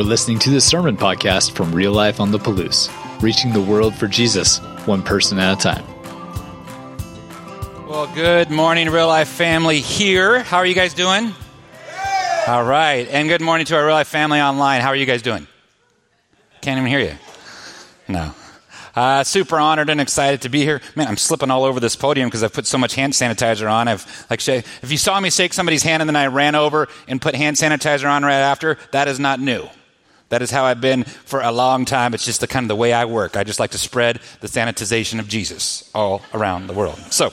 You're listening to the Sermon Podcast from Real Life on the Palouse, reaching the world for Jesus, one person at a time. Well, good morning, real life family here. How are you guys doing? All right. And good morning to our real life family online. How are you guys doing? Can't even hear you. No. Uh, super honored and excited to be here. Man, I'm slipping all over this podium because I've put so much hand sanitizer on. I've like, if you saw me shake somebody's hand and then I ran over and put hand sanitizer on right after, that is not new. That is how I've been for a long time. It's just the kind of the way I work. I just like to spread the sanitization of Jesus all around the world. So,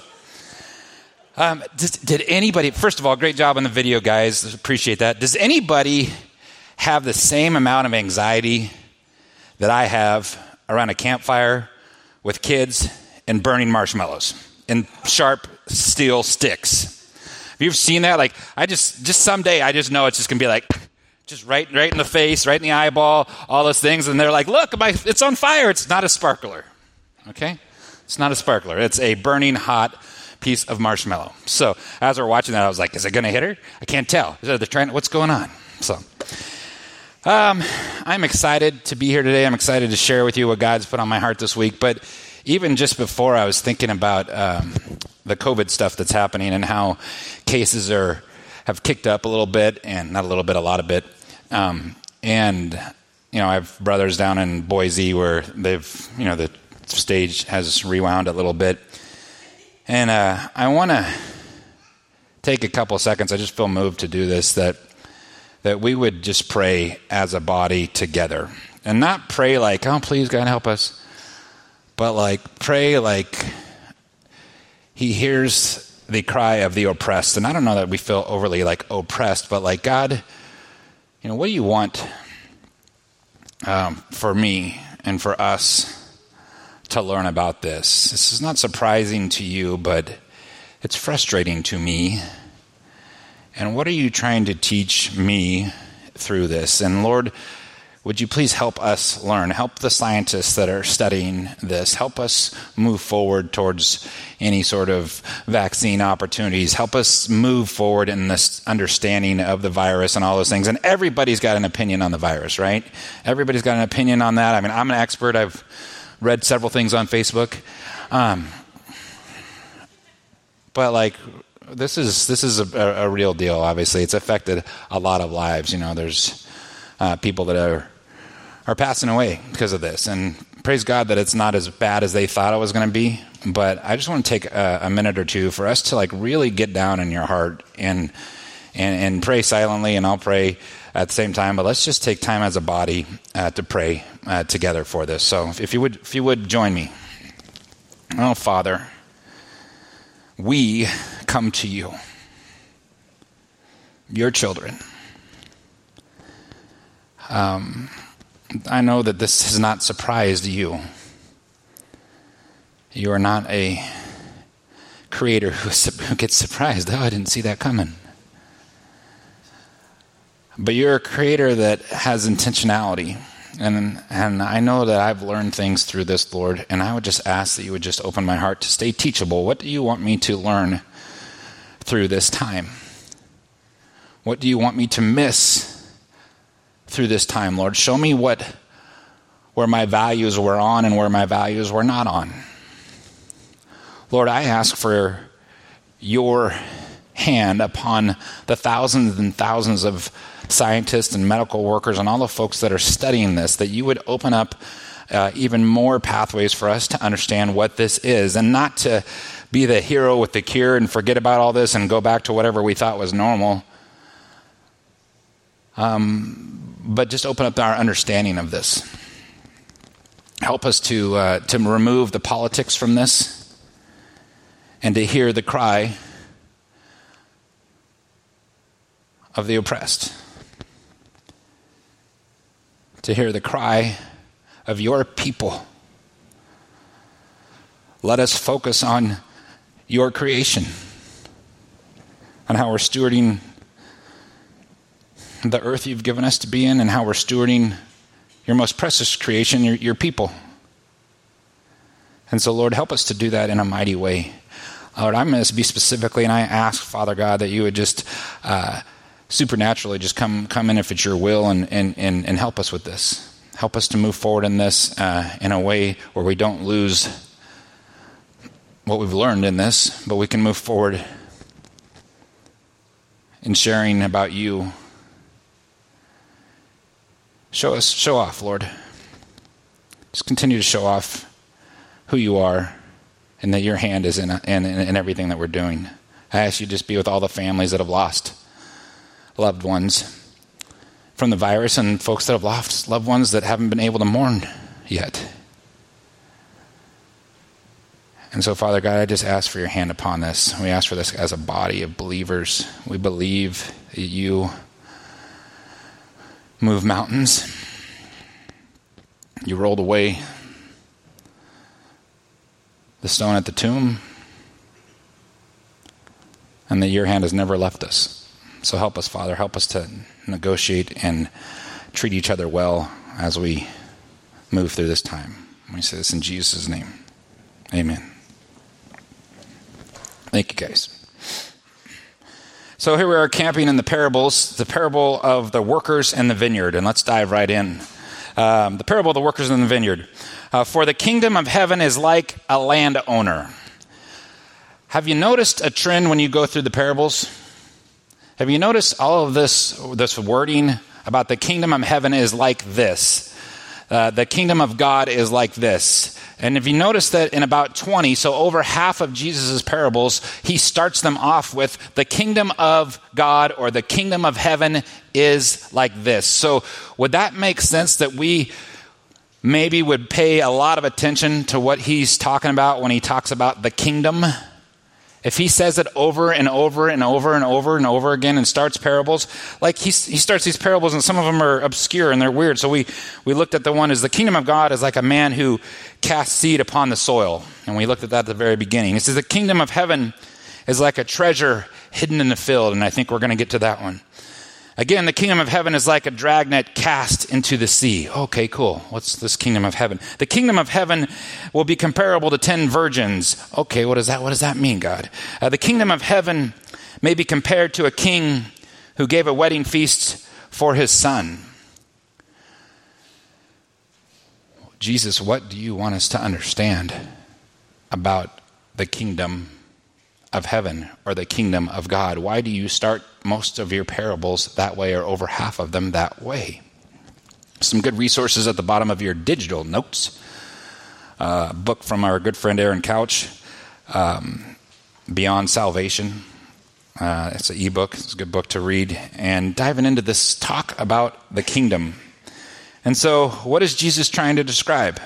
um, did anybody? First of all, great job on the video, guys. Appreciate that. Does anybody have the same amount of anxiety that I have around a campfire with kids and burning marshmallows and sharp steel sticks. Have you ever seen that? Like, I just, just someday, I just know it's just gonna be like, just right, right in the face, right in the eyeball, all those things. And they're like, look, my, it's on fire. It's not a sparkler. Okay? It's not a sparkler. It's a burning hot piece of marshmallow. So as we're watching that, I was like, is it gonna hit her? I can't tell. Trying, what's going on? So, um, I'm excited to be here today. I'm excited to share with you what God's put on my heart this week. But even just before, I was thinking about um, the COVID stuff that's happening and how cases are have kicked up a little bit, and not a little bit, a lot of bit. Um, and you know, I have brothers down in Boise where they've, you know, the stage has rewound a little bit, and uh, I want to take a couple seconds. I just feel moved to do this. That that we would just pray as a body together. And not pray like, oh, please, God, help us. But like, pray like He hears the cry of the oppressed. And I don't know that we feel overly like oppressed, but like, God, you know, what do you want um, for me and for us to learn about this? This is not surprising to you, but it's frustrating to me. And what are you trying to teach me through this? And Lord, would you please help us learn? Help the scientists that are studying this. Help us move forward towards any sort of vaccine opportunities. Help us move forward in this understanding of the virus and all those things. And everybody's got an opinion on the virus, right? Everybody's got an opinion on that. I mean, I'm an expert. I've read several things on Facebook. Um, but like this is this is a, a, real deal. Obviously, it's affected a lot of lives. You know, there's uh, people that are are passing away because of this, and praise God that it's not as bad as they thought it was going to be. But I just want to take a, a, minute or two for us to like really get down in your heart and and, and pray silently, and I'll pray at the same time. But let's just take time as a body uh, to pray uh, together for this. So if you would if you would join me, oh Father we come to you, your children. Um, I know that this has not surprised you. You are not a creator who, gets surprised. Oh, I didn't see that coming. But you're a creator that has intentionality. And, and I know that I've learned things through this, Lord, and I would just ask that you would just open my heart to stay teachable. What do you want me to learn through this time? What do you want me to miss through this time, Lord? Show me what where my values were on and where my values were not on. Lord, I ask for your hand upon the thousands and thousands of scientists and medical workers and all the folks that are studying this, that you would open up uh, even more pathways for us to understand what this is and not to be the hero with the cure and forget about all this and go back to whatever we thought was normal. Um, but just open up our understanding of this. Help us to, uh, to remove the politics from this and to hear the cry of the oppressed to hear the cry of your people. Let us focus on your creation, on how we're stewarding the earth you've given us to be in, and how we're stewarding your most precious creation, your, your people. And so, Lord, help us to do that in a mighty way. Lord, I'm going to be specifically, and I ask, Father God, that you would just uh, supernaturally just come come in if it's your will and and and, and help us with this. Help us to move forward in this uh, in a way where we don't lose what we've learned in this, but we can move forward in sharing about you. Show us, show off, Lord. Just continue to show off who you are and that your hand is in, in, in everything that we're doing. I ask you just be with all the families that have lost loved ones from the virus and folks that have lost loved ones that haven't been able to mourn yet. And so, Father God, I just ask for your hand upon this. We ask for this as a body of believers. We believe that you move mountains. You rolled away the stone at the tomb, and that your hand has never left us. So help us, Father. Help us to negotiate and treat each other well as we move through this time. We say this in Jesus' name. Amen. Thank you, guys. So here we are camping in the parables, the parable of the workers and the vineyard, and let's dive right in. Um, the parable of the workers in the vineyard. Uh, For the kingdom of heaven is like a landowner. Have you noticed a trend when you go through the parables? Have you noticed all of this, this wording about the kingdom of heaven is like this? Uh, the kingdom of God is like this. And if you notice that in about 20, so over half of Jesus' parables, he starts them off with the kingdom of God or the kingdom of heaven is like this. So would that make sense that we maybe would pay a lot of attention to what he's talking about when he talks about the kingdom? If he says it over and over and over and over and over again and starts parables, like he, he starts these parables and some of them are obscure and they're weird. So we, we looked at the one is the kingdom of God is like a man who casts seed upon the soil. And we looked at that at the very beginning. He says the kingdom of heaven is like a treasure hidden in the field. And I think we're going to get to that one. Again, the kingdom of heaven is like a dragnet cast into the sea. Okay, cool. What's this kingdom of heaven? The kingdom of heaven will be comparable to ten virgins. Okay, what does that? What does that mean, God? Uh, the kingdom of heaven may be compared to a king who gave a wedding feast for his son. Jesus, what do you want us to understand about the kingdom of heaven or the kingdom of God? Why do you start most of your parables that way or over half of them that way? Some good resources at the bottom of your digital notes. Uh, book from our good friend Aaron Couch, um, Beyond Salvation. Uh, it's an ebook. It's a good book to read. And diving into this talk about the kingdom. And so, what is Jesus trying to describe?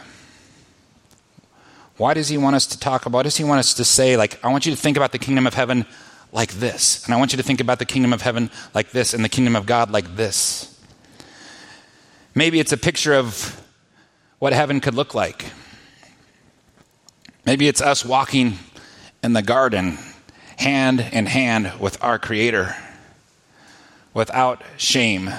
Why does he want us to talk about? Does he want us to say, like, I want you to think about the kingdom of heaven like this, and I want you to think about the kingdom of heaven like this, and the kingdom of God like this? Maybe it's a picture of what heaven could look like. Maybe it's us walking in the garden, hand in hand with our Creator, without shame,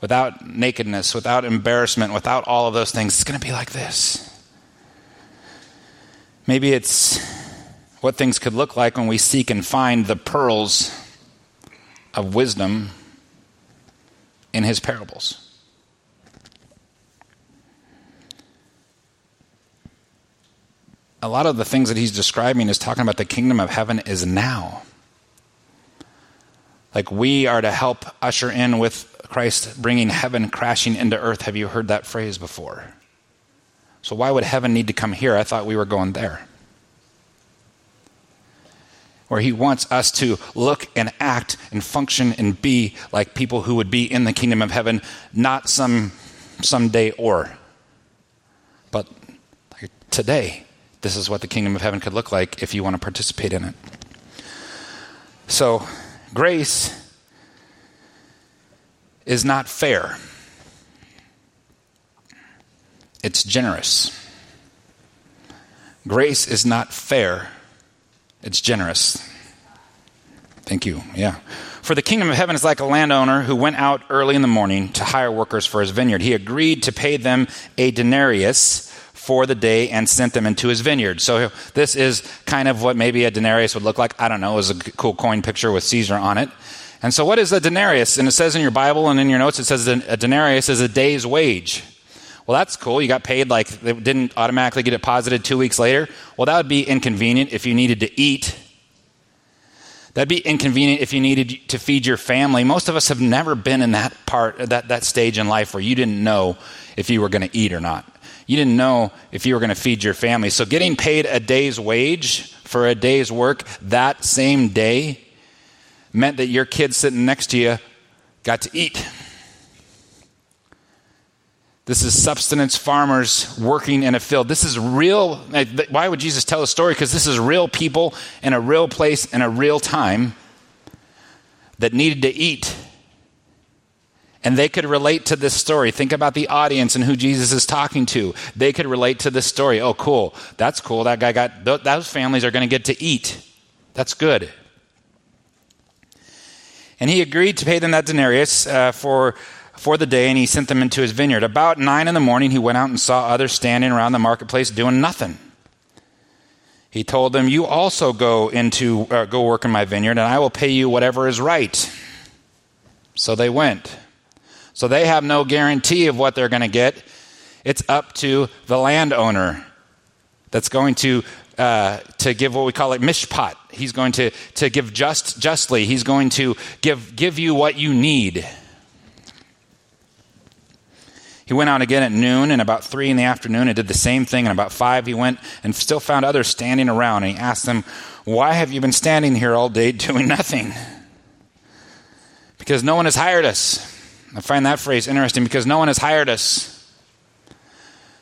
without nakedness, without embarrassment, without all of those things. It's going to be like this. Maybe it's what things could look like when we seek and find the pearls of wisdom in his parables. A lot of the things that he's describing is talking about the kingdom of heaven is now. Like we are to help usher in with Christ bringing heaven crashing into earth. Have you heard that phrase before? So, why would heaven need to come here? I thought we were going there. Where he wants us to look and act and function and be like people who would be in the kingdom of heaven, not some someday or, but today. This is what the kingdom of heaven could look like if you want to participate in it. So, grace is not fair it's generous. Grace is not fair, it's generous. Thank you. Yeah. For the kingdom of heaven is like a landowner who went out early in the morning to hire workers for his vineyard. He agreed to pay them a denarius for the day and sent them into his vineyard. So this is kind of what maybe a denarius would look like. I don't know. It was a cool coin picture with Caesar on it. And so, what is a denarius? And it says in your Bible and in your notes, it says a denarius is a day's wage. Well, that's cool. You got paid like they didn't automatically get deposited two weeks later. Well, that would be inconvenient if you needed to eat. That'd be inconvenient if you needed to feed your family. Most of us have never been in that part, that, that stage in life where you didn't know if you were going to eat or not. You didn't know if you were going to feed your family. So, getting paid a day's wage for a day's work that same day meant that your kid sitting next to you got to eat. This is subsistence farmers working in a field. This is real. Why would Jesus tell a story? Because this is real people in a real place in a real time that needed to eat. And they could relate to this story. Think about the audience and who Jesus is talking to. They could relate to this story. Oh, cool. That's cool. That guy got, those families are going to get to eat. That's good. And he agreed to pay them that denarius uh, for for the day and he sent them into his vineyard. About nine in the morning, he went out and saw others standing around the marketplace doing nothing. He told them, "You also go into uh, go work in my vineyard, and I will pay you whatever is right." So they went. So they have no guarantee of what they're going to get. It's up to the landowner that's going to uh, to give what we call like mishpat. He's going to to give just justly. He's going to give give you what you need. He went out again at noon and about three in the afternoon and did the same thing. And about five, he went and still found others standing around. And he asked them, Why have you been standing here all day doing nothing? Because no one has hired us. I find that phrase interesting because no one has hired us.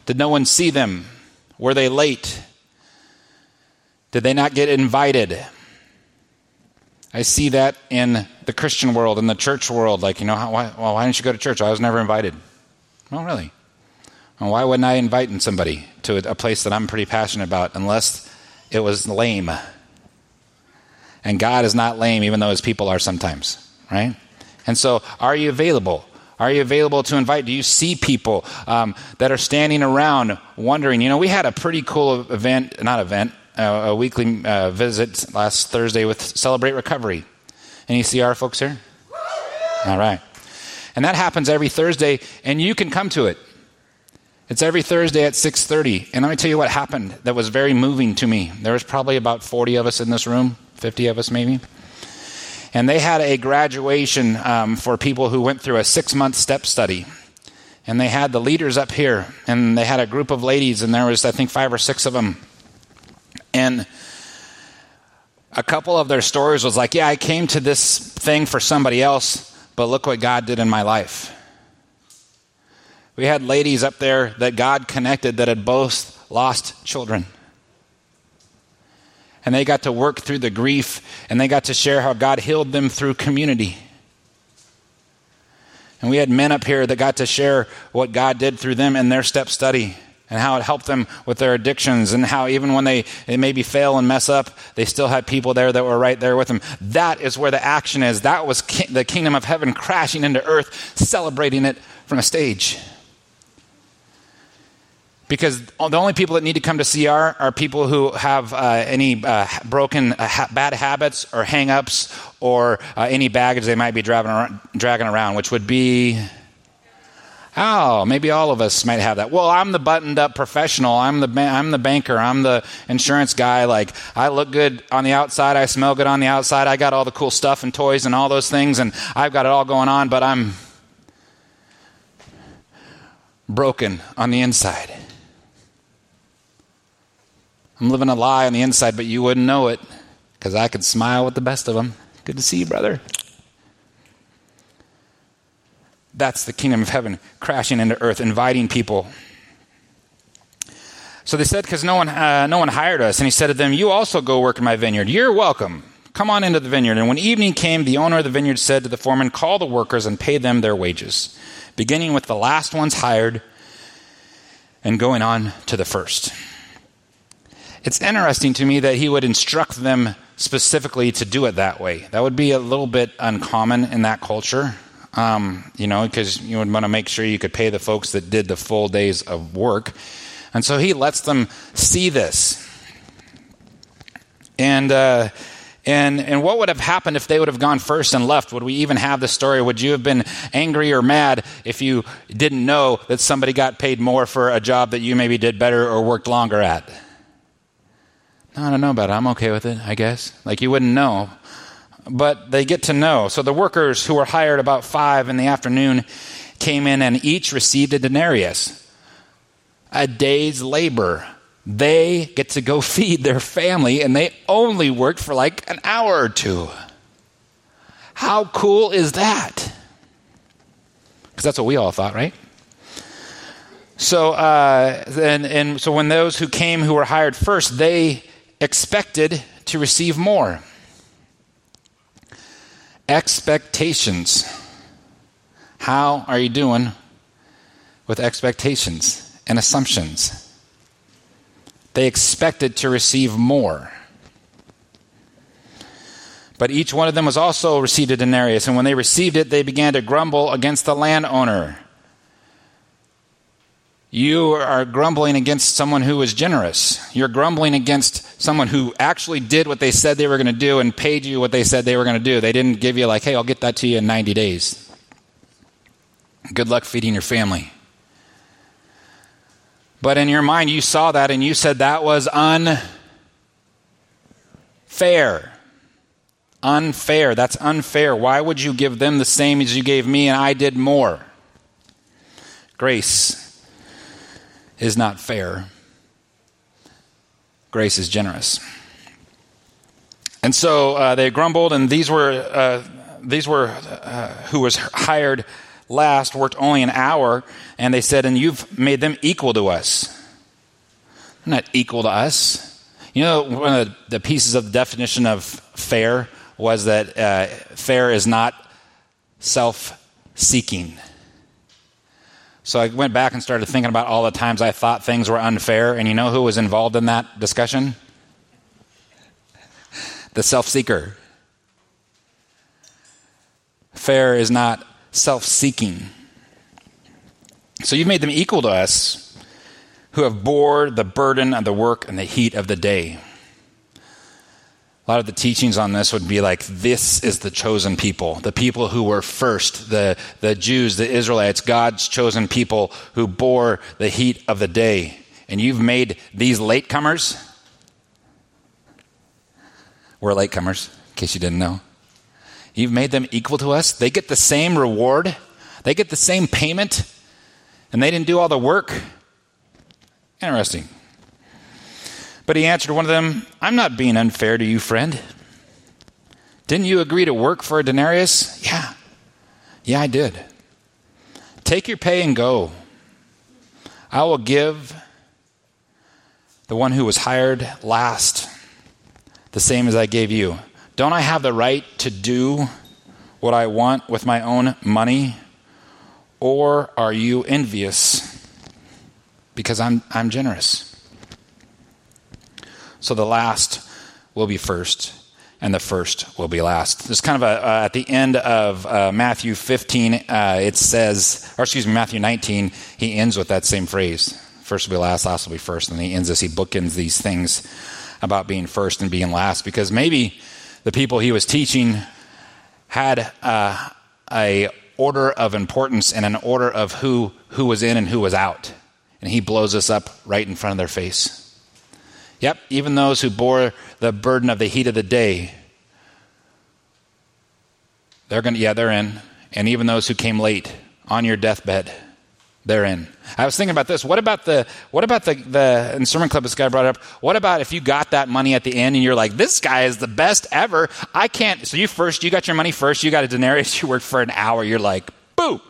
Did no one see them? Were they late? Did they not get invited? I see that in the Christian world, in the church world. Like, you know, why, well, why didn't you go to church? I was never invited. Well, really. Well, why wouldn't I invite somebody to a place that I'm pretty passionate about unless it was lame? And God is not lame, even though his people are sometimes, right? And so, are you available? Are you available to invite? Do you see people um, that are standing around wondering? You know, we had a pretty cool event, not event, uh, a weekly uh, visit last Thursday with Celebrate Recovery. Any CR folks here? All right. And that happens every Thursday, and you can come to it. It's every Thursday at 6:30. And let me tell you what happened that was very moving to me. There was probably about 40 of us in this room, 50 of us maybe. And they had a graduation um, for people who went through a six-month step study. And they had the leaders up here, and they had a group of ladies, and there was I think five or six of them. And a couple of their stories was like, "Yeah, I came to this thing for somebody else." But look what God did in my life. We had ladies up there that God connected that had both lost children. And they got to work through the grief and they got to share how God healed them through community. And we had men up here that got to share what God did through them in their step study and how it helped them with their addictions and how even when they, they maybe fail and mess up, they still had people there that were right there with them. That is where the action is. That was ki- the kingdom of heaven crashing into earth, celebrating it from a stage. Because the only people that need to come to CR are people who have uh, any uh, broken uh, ha- bad habits or hang ups or uh, any baggage they might be dragging around, which would be Oh, maybe all of us might have that. Well, I'm the buttoned up professional. I'm the ba- I'm the banker. I'm the insurance guy. Like I look good on the outside. I smell good on the outside. I got all the cool stuff and toys and all those things, and I've got it all going on. But I'm broken on the inside. I'm living a lie on the inside, but you wouldn't know it because I could smile with the best of them. Good to see you, brother. That's the kingdom of heaven crashing into earth, inviting people. So they said, because no one, uh, no one hired us. And he said to them, You also go work in my vineyard. You're welcome. Come on into the vineyard. And when evening came, the owner of the vineyard said to the foreman, Call the workers and pay them their wages, beginning with the last ones hired and going on to the first. It's interesting to me that he would instruct them specifically to do it that way. That would be a little bit uncommon in that culture um, you know, because you would want to make sure you could pay the folks that did the full days of work. And so he lets them see this. And uh, And, and what would have happened if they would have gone first and left? Would we even have the story? Would you have been angry or mad if you didn't know that somebody got paid more for a job that you maybe did better or worked longer at? No, I don't know about it. I'm okay with it, I guess. Like you wouldn't know. But they get to know. So the workers who were hired about five in the afternoon came in and each received a denarius, a day's labor they get to go feed their family and they only worked for like an hour or two. How cool is that? Because that's what we all thought, right? So, uh, and, and so when those who came who were hired first, they expected to receive more. Expectations. How are you doing with expectations and assumptions? They expected to receive more. But each one of them was also received a denarius, and when they received it, they began to grumble against the landowner. You are grumbling against someone who was generous. You're grumbling against someone who actually did what they said they were going to do and paid you what they said they were going to do. They didn't give you, like, hey, I'll get that to you in 90 days. Good luck feeding your family. But in your mind, you saw that and you said that was unfair. Unfair. That's unfair. Why would you give them the same as you gave me and I did more? Grace is not fair. Grace is generous. And so uh, they grumbled, and these were uh, these were uh, who was hired last worked only an hour, and they said, And you've made them equal to us. They're not equal to us. You know, one of the pieces of the definition of fair was that uh, fair is not self seeking. So I went back and started thinking about all the times I thought things were unfair, and you know who was involved in that discussion? The self seeker. Fair is not self seeking. So you've made them equal to us who have bore the burden of the work and the heat of the day. A lot of the teachings on this would be like this is the chosen people, the people who were first, the, the Jews, the Israelites, God's chosen people who bore the heat of the day. And you've made these latecomers. We're latecomers, in case you didn't know. You've made them equal to us. They get the same reward, they get the same payment, and they didn't do all the work. Interesting. But he answered one of them, I'm not being unfair to you, friend. Didn't you agree to work for a denarius? Yeah. Yeah, I did. Take your pay and go. I will give the one who was hired last the same as I gave you. Don't I have the right to do what I want with my own money? Or are you envious because I'm, I'm generous? So the last will be first, and the first will be last. There's kind of a, uh, at the end of uh, Matthew 15, uh, it says, or excuse me, Matthew 19, he ends with that same phrase. First will be last, last will be first. And he ends this, he bookends these things about being first and being last because maybe the people he was teaching had uh, a order of importance and an order of who who was in and who was out and he blows us up right in front of their face yep even those who bore the burden of the heat of the day they're going to yeah they're in and even those who came late on your deathbed they're in. I was thinking about this. What about the what about the the sermon club this guy brought up? What about if you got that money at the end and you're like, this guy is the best ever. I can't so you first you got your money first, you got a denarius, you worked for an hour, you're like, boo,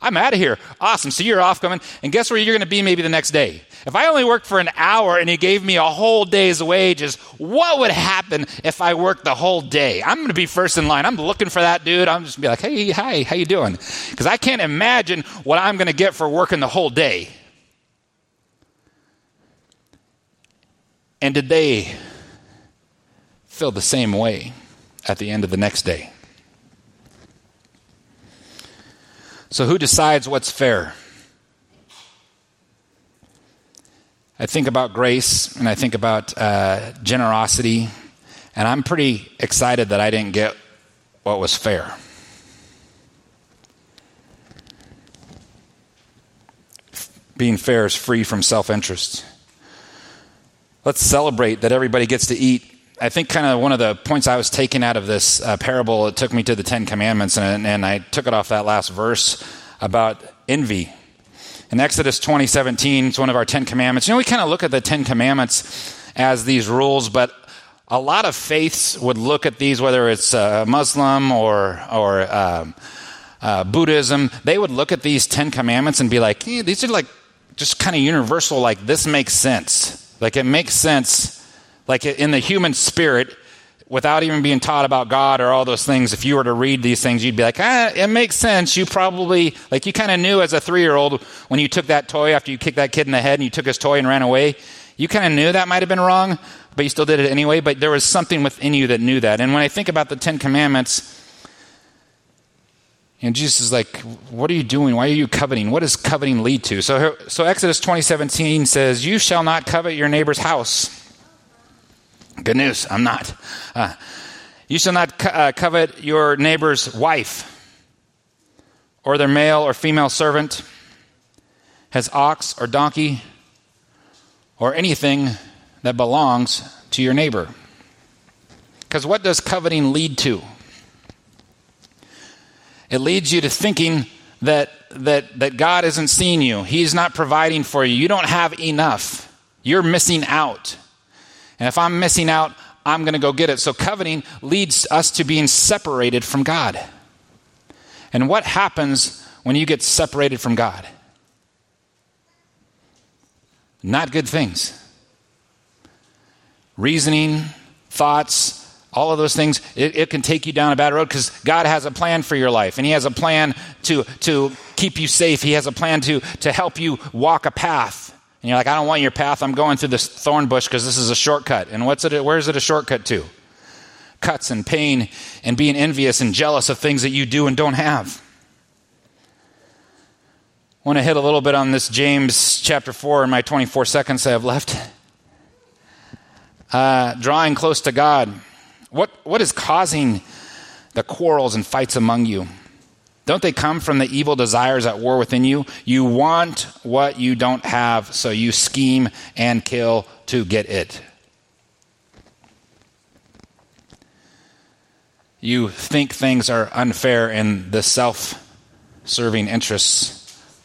I'm out of here. Awesome. So you're off coming, and guess where you're gonna be maybe the next day? If I only worked for an hour and he gave me a whole day's wages, what would happen if I worked the whole day? I'm going to be first in line. I'm looking for that dude. I'm just going to be like, hey, hi, how you doing? Because I can't imagine what I'm going to get for working the whole day. And did they feel the same way at the end of the next day? So, who decides what's fair? I think about grace and I think about uh, generosity and I'm pretty excited that I didn't get what was fair. Being fair is free from self interest. Let's celebrate that everybody gets to eat. I think kind of one of the points I was taking out of this uh, parable, it took me to the Ten Commandments, and, and I took it off that last verse about envy. In Exodus 20, 17, it's one of our Ten Commandments. You know, we kind of look at the Ten Commandments as these rules, but a lot of faiths would look at these, whether it's uh, Muslim or, or um, uh, Buddhism, they would look at these Ten Commandments and be like, eh, these are like just kind of universal, like this makes sense. Like it makes sense, like in the human spirit, without even being taught about God or all those things. If you were to read these things, you'd be like, ah, it makes sense. You probably, like you kind of knew as a three year old when you took that toy after you kicked that kid in the head and you took his toy and ran away. You kind of knew that might have been wrong, but you still did it anyway. But there was something within you that knew that. And when I think about the Ten Commandments, and Jesus is like, What are you doing? Why are you coveting? What does coveting lead to? So, so Exodus 2017 says, You shall not covet your neighbor's house. Good news, I'm not. Uh, you shall not co- uh, covet your neighbor's wife, or their male or female servant, has ox or donkey, or anything that belongs to your neighbor. Because what does coveting lead to? It leads you to thinking that, that, that God isn't seeing you. He's not providing for you. You don't have enough. You're missing out. And if I'm missing out, I'm going to go get it. So coveting leads us to being separated from God. And what happens when you get separated from God? Not good things. Reasoning, thoughts, all of those things, it, it, can take you down a bad road because God has a plan for your life and He has a plan to, to keep you safe. He has a plan to, to help you walk a path. And you're like, I don't want your path. I'm going through this thorn bush because this is a shortcut. And what's it, where is it a shortcut to? Cuts and pain and being envious and jealous of things that you do and don't have. I want to hit a little bit on this James chapter 4 in my 24 seconds I have left. Uh, drawing close to God. What, what is causing the quarrels and fights among you? Don't they come from the evil desires at war within you? You want what you don't have, so you scheme and kill to get it. You think things are unfair, and the self serving interests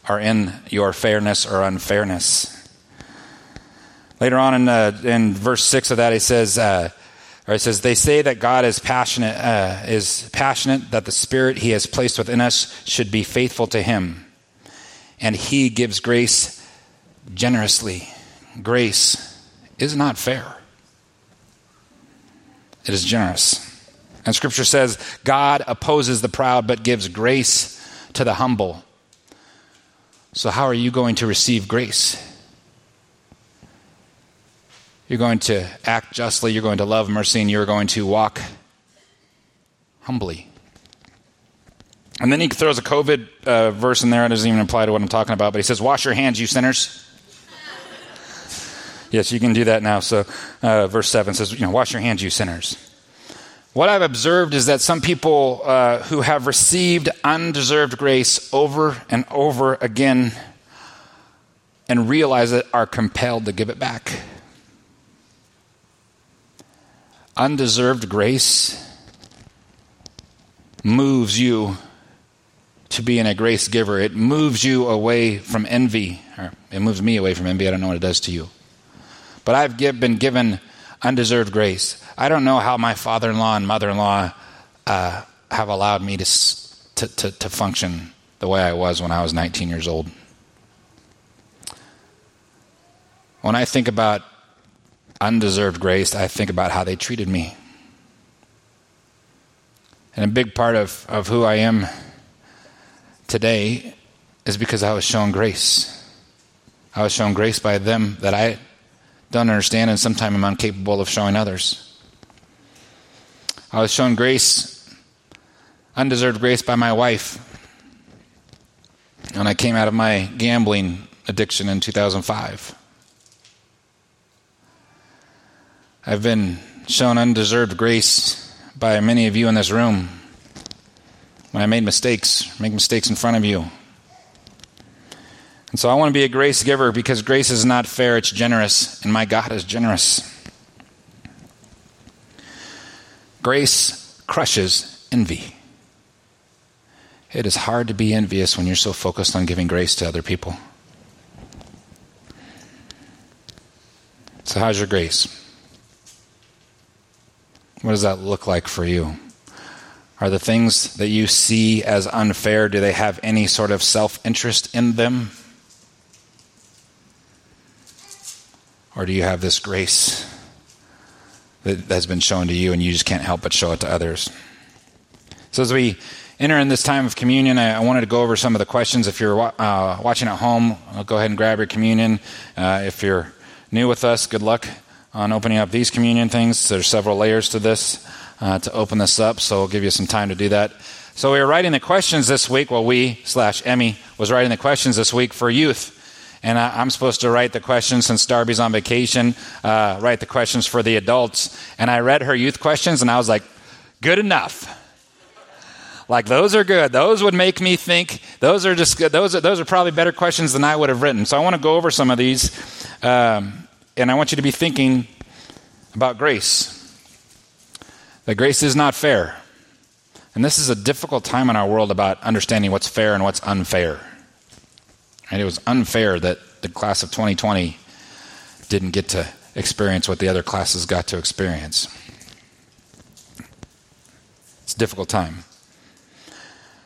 are in your fairness or unfairness. Later on in, uh, in verse 6 of that, he says, uh, it says, they say that God is passionate, uh, is passionate that the Spirit He has placed within us should be faithful to Him, and He gives grace generously. Grace is not fair; it is generous. And Scripture says, God opposes the proud, but gives grace to the humble. So, how are you going to receive grace? You're going to act justly, you're going to love mercy, and you're going to walk humbly. And then he throws a COVID uh, verse in there. It doesn't even apply to what I'm talking about, but he says, Wash your hands, you sinners. yes, you can do that now. So, uh, verse 7 says, you know, Wash your hands, you sinners. What I've observed is that some people uh, who have received undeserved grace over and over again and realize it are compelled to give it back undeserved grace moves you to being a grace giver. It moves you away from envy, or it moves me away from envy. I don't know what it does to you. But I've give, been given undeserved grace. I don't know how my father in law and mother in law uh, have allowed me to, to, to, to function the way I was when I was 19 years old. When I think about undeserved grace, I think about how they treated me. And a big part of, of who I am today is because I was shown grace. I was shown grace by them that I don't understand, and sometimes I'm incapable of showing others. I was shown grace, undeserved grace, by my wife when I came out of my gambling addiction in 2005. I've been shown undeserved grace by many of you in this room when I made mistakes, make mistakes in front of you. And so I want to be a grace giver because grace is not fair, it's generous, and my God is generous. Grace crushes envy. It is hard to be envious when you're so focused on giving grace to other people. So, how's your grace? What does that look like for you? Are the things that you see as unfair, do they have any sort of self interest in them? Or do you have this grace that has been shown to you and you just can't help but show it to others? So, as we enter in this time of communion, I, wanted to go over some of the questions. If you're uh, watching at home, I'll go ahead and grab your communion. Uh, if you're new with us, good luck on opening up these communion things. There's several layers to this uh, to open this up, so we'll give you some time to do that. So we were writing the questions this week. Well, we slash Emmy was writing the questions this week for youth. And I, am supposed to write the questions since Darby's on vacation, uh, write the questions for the adults. And I read her youth questions and I was like, good enough. Like those are good. Those would make me think. Those are just. Those are, those are probably better questions than I would have written. So I want to go over some of these. Um, and I want you to be thinking about grace. That grace is not fair. And this is a difficult time in our world about understanding what's fair and what's unfair. And it was unfair that the class of 2020 didn't get to experience what the other classes got to experience. It's a difficult time.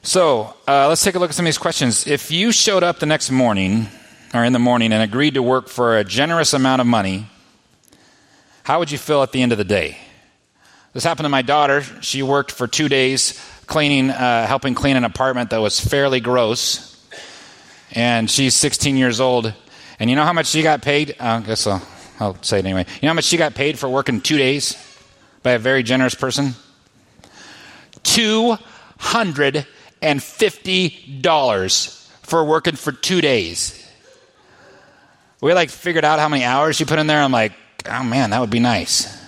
So uh, let's take a look at some of these questions. If you showed up the next morning or in the morning and agreed to work for a generous amount of money, how would you feel at the end of the day? This happened to my daughter. She worked for two days cleaning, uh, helping clean an apartment that was fairly gross. And she's 16 years old. And you know how much she got paid? I guess I'll, I'll say it anyway. You know how much she got paid for working two days by a very generous person? $250 for working for two days we like figured out how many hours you put in there. I'm like, oh man, that would be nice.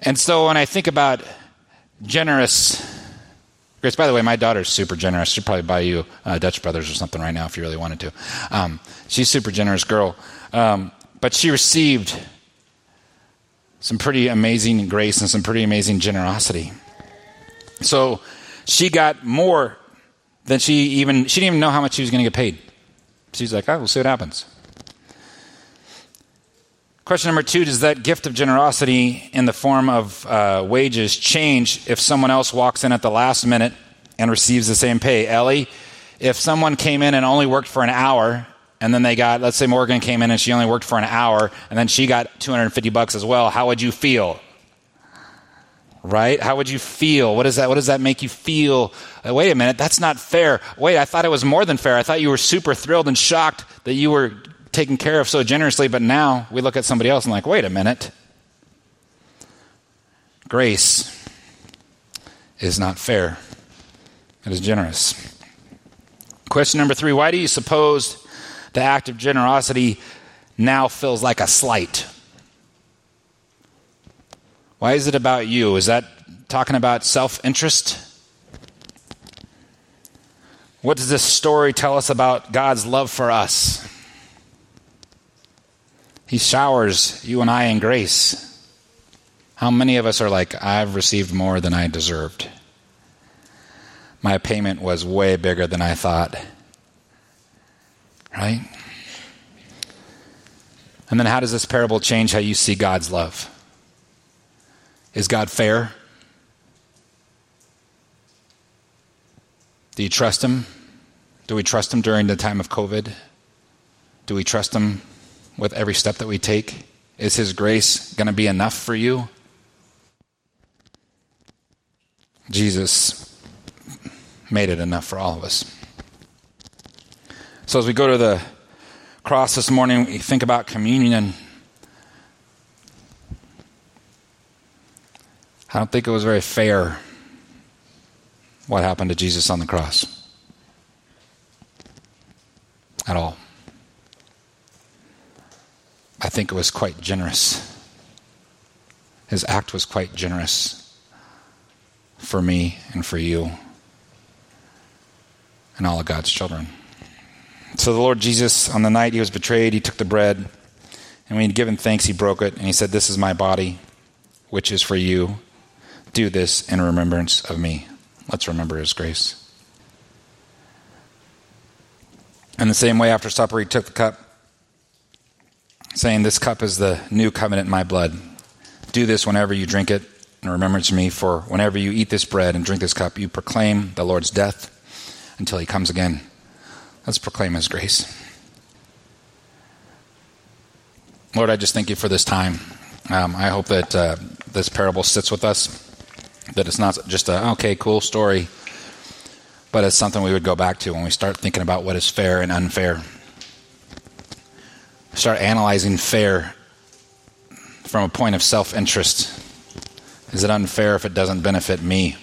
And so when I think about generous grace, by the way, my daughter's super generous. She'd probably buy you uh, Dutch Brothers or something right now if you really wanted to. Um, she's super generous girl, um, but she received some pretty amazing grace and some pretty amazing generosity. So she got more than she even she didn't even know how much she was going to get paid. She's like, oh, we'll see what happens. Question number two Does that gift of generosity in the form of uh, wages change if someone else walks in at the last minute and receives the same pay? Ellie, if someone came in and only worked for an hour, and then they got, let's say Morgan came in and she only worked for an hour, and then she got 250 bucks as well, how would you feel? Right? How would you feel? What, is that, what does that make you feel? Uh, wait a minute, that's not fair. Wait, I thought it was more than fair. I thought you were super thrilled and shocked that you were taken care of so generously, but now we look at somebody else and like, wait a minute. Grace is not fair. It is generous. Question number three Why do you suppose the act of generosity now feels like a slight? Why is it about you? Is that talking about self interest? What does this story tell us about God's love for us? He showers you and I in grace. How many of us are like, I've received more than I deserved? My payment was way bigger than I thought. Right? And then how does this parable change how you see God's love? Is God fair? Do you trust Him? Do we trust Him during the time of COVID? Do we trust Him with every step that we take? Is His grace going to be enough for you? Jesus made it enough for all of us. So, as we go to the cross this morning, we think about communion I don't think it was very fair what happened to Jesus on the cross. At all. I think it was quite generous. his act was quite generous for me and for you and all of God's children. So the Lord Jesus, on the night he was betrayed, he took the bread, and when he'd given thanks, he broke it, and he said, This is my body, which is for you. Do this in remembrance of me. Let's remember his grace. In the same way, after supper, he took the cup, saying, This cup is the new covenant in my blood. Do this whenever you drink it in remembrance of me, for whenever you eat this bread and drink this cup, you proclaim the Lord's death until he comes again. Let's proclaim his grace. Lord, I just thank you for this time. Um, I hope that uh, this parable sits with us, that it's not just a, okay, cool story, but it's something we would go back to when we start thinking about what is fair and unfair. Start analyzing fair from a point of self interest. Is it unfair if it doesn't benefit me?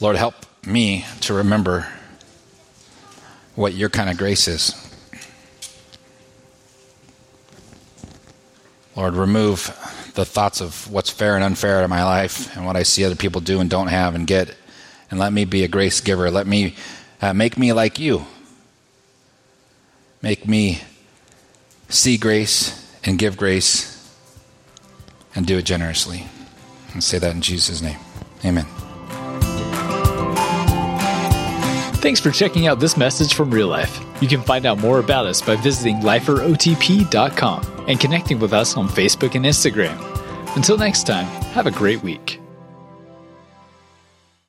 Lord, help me to remember what your kind of grace is. Lord, remove the thoughts of what's fair and unfair in my life and what I see other people do and don't have and get, and let me be a grace giver. Let me uh, make me like you. Make me see grace and give grace and do it generously. And say that in Jesus' name. Amen. Thanks for checking out this message from Real Life. You can find out more about us by visiting liferotp.com and connecting with us on Facebook and Instagram. Until next time, have a great week.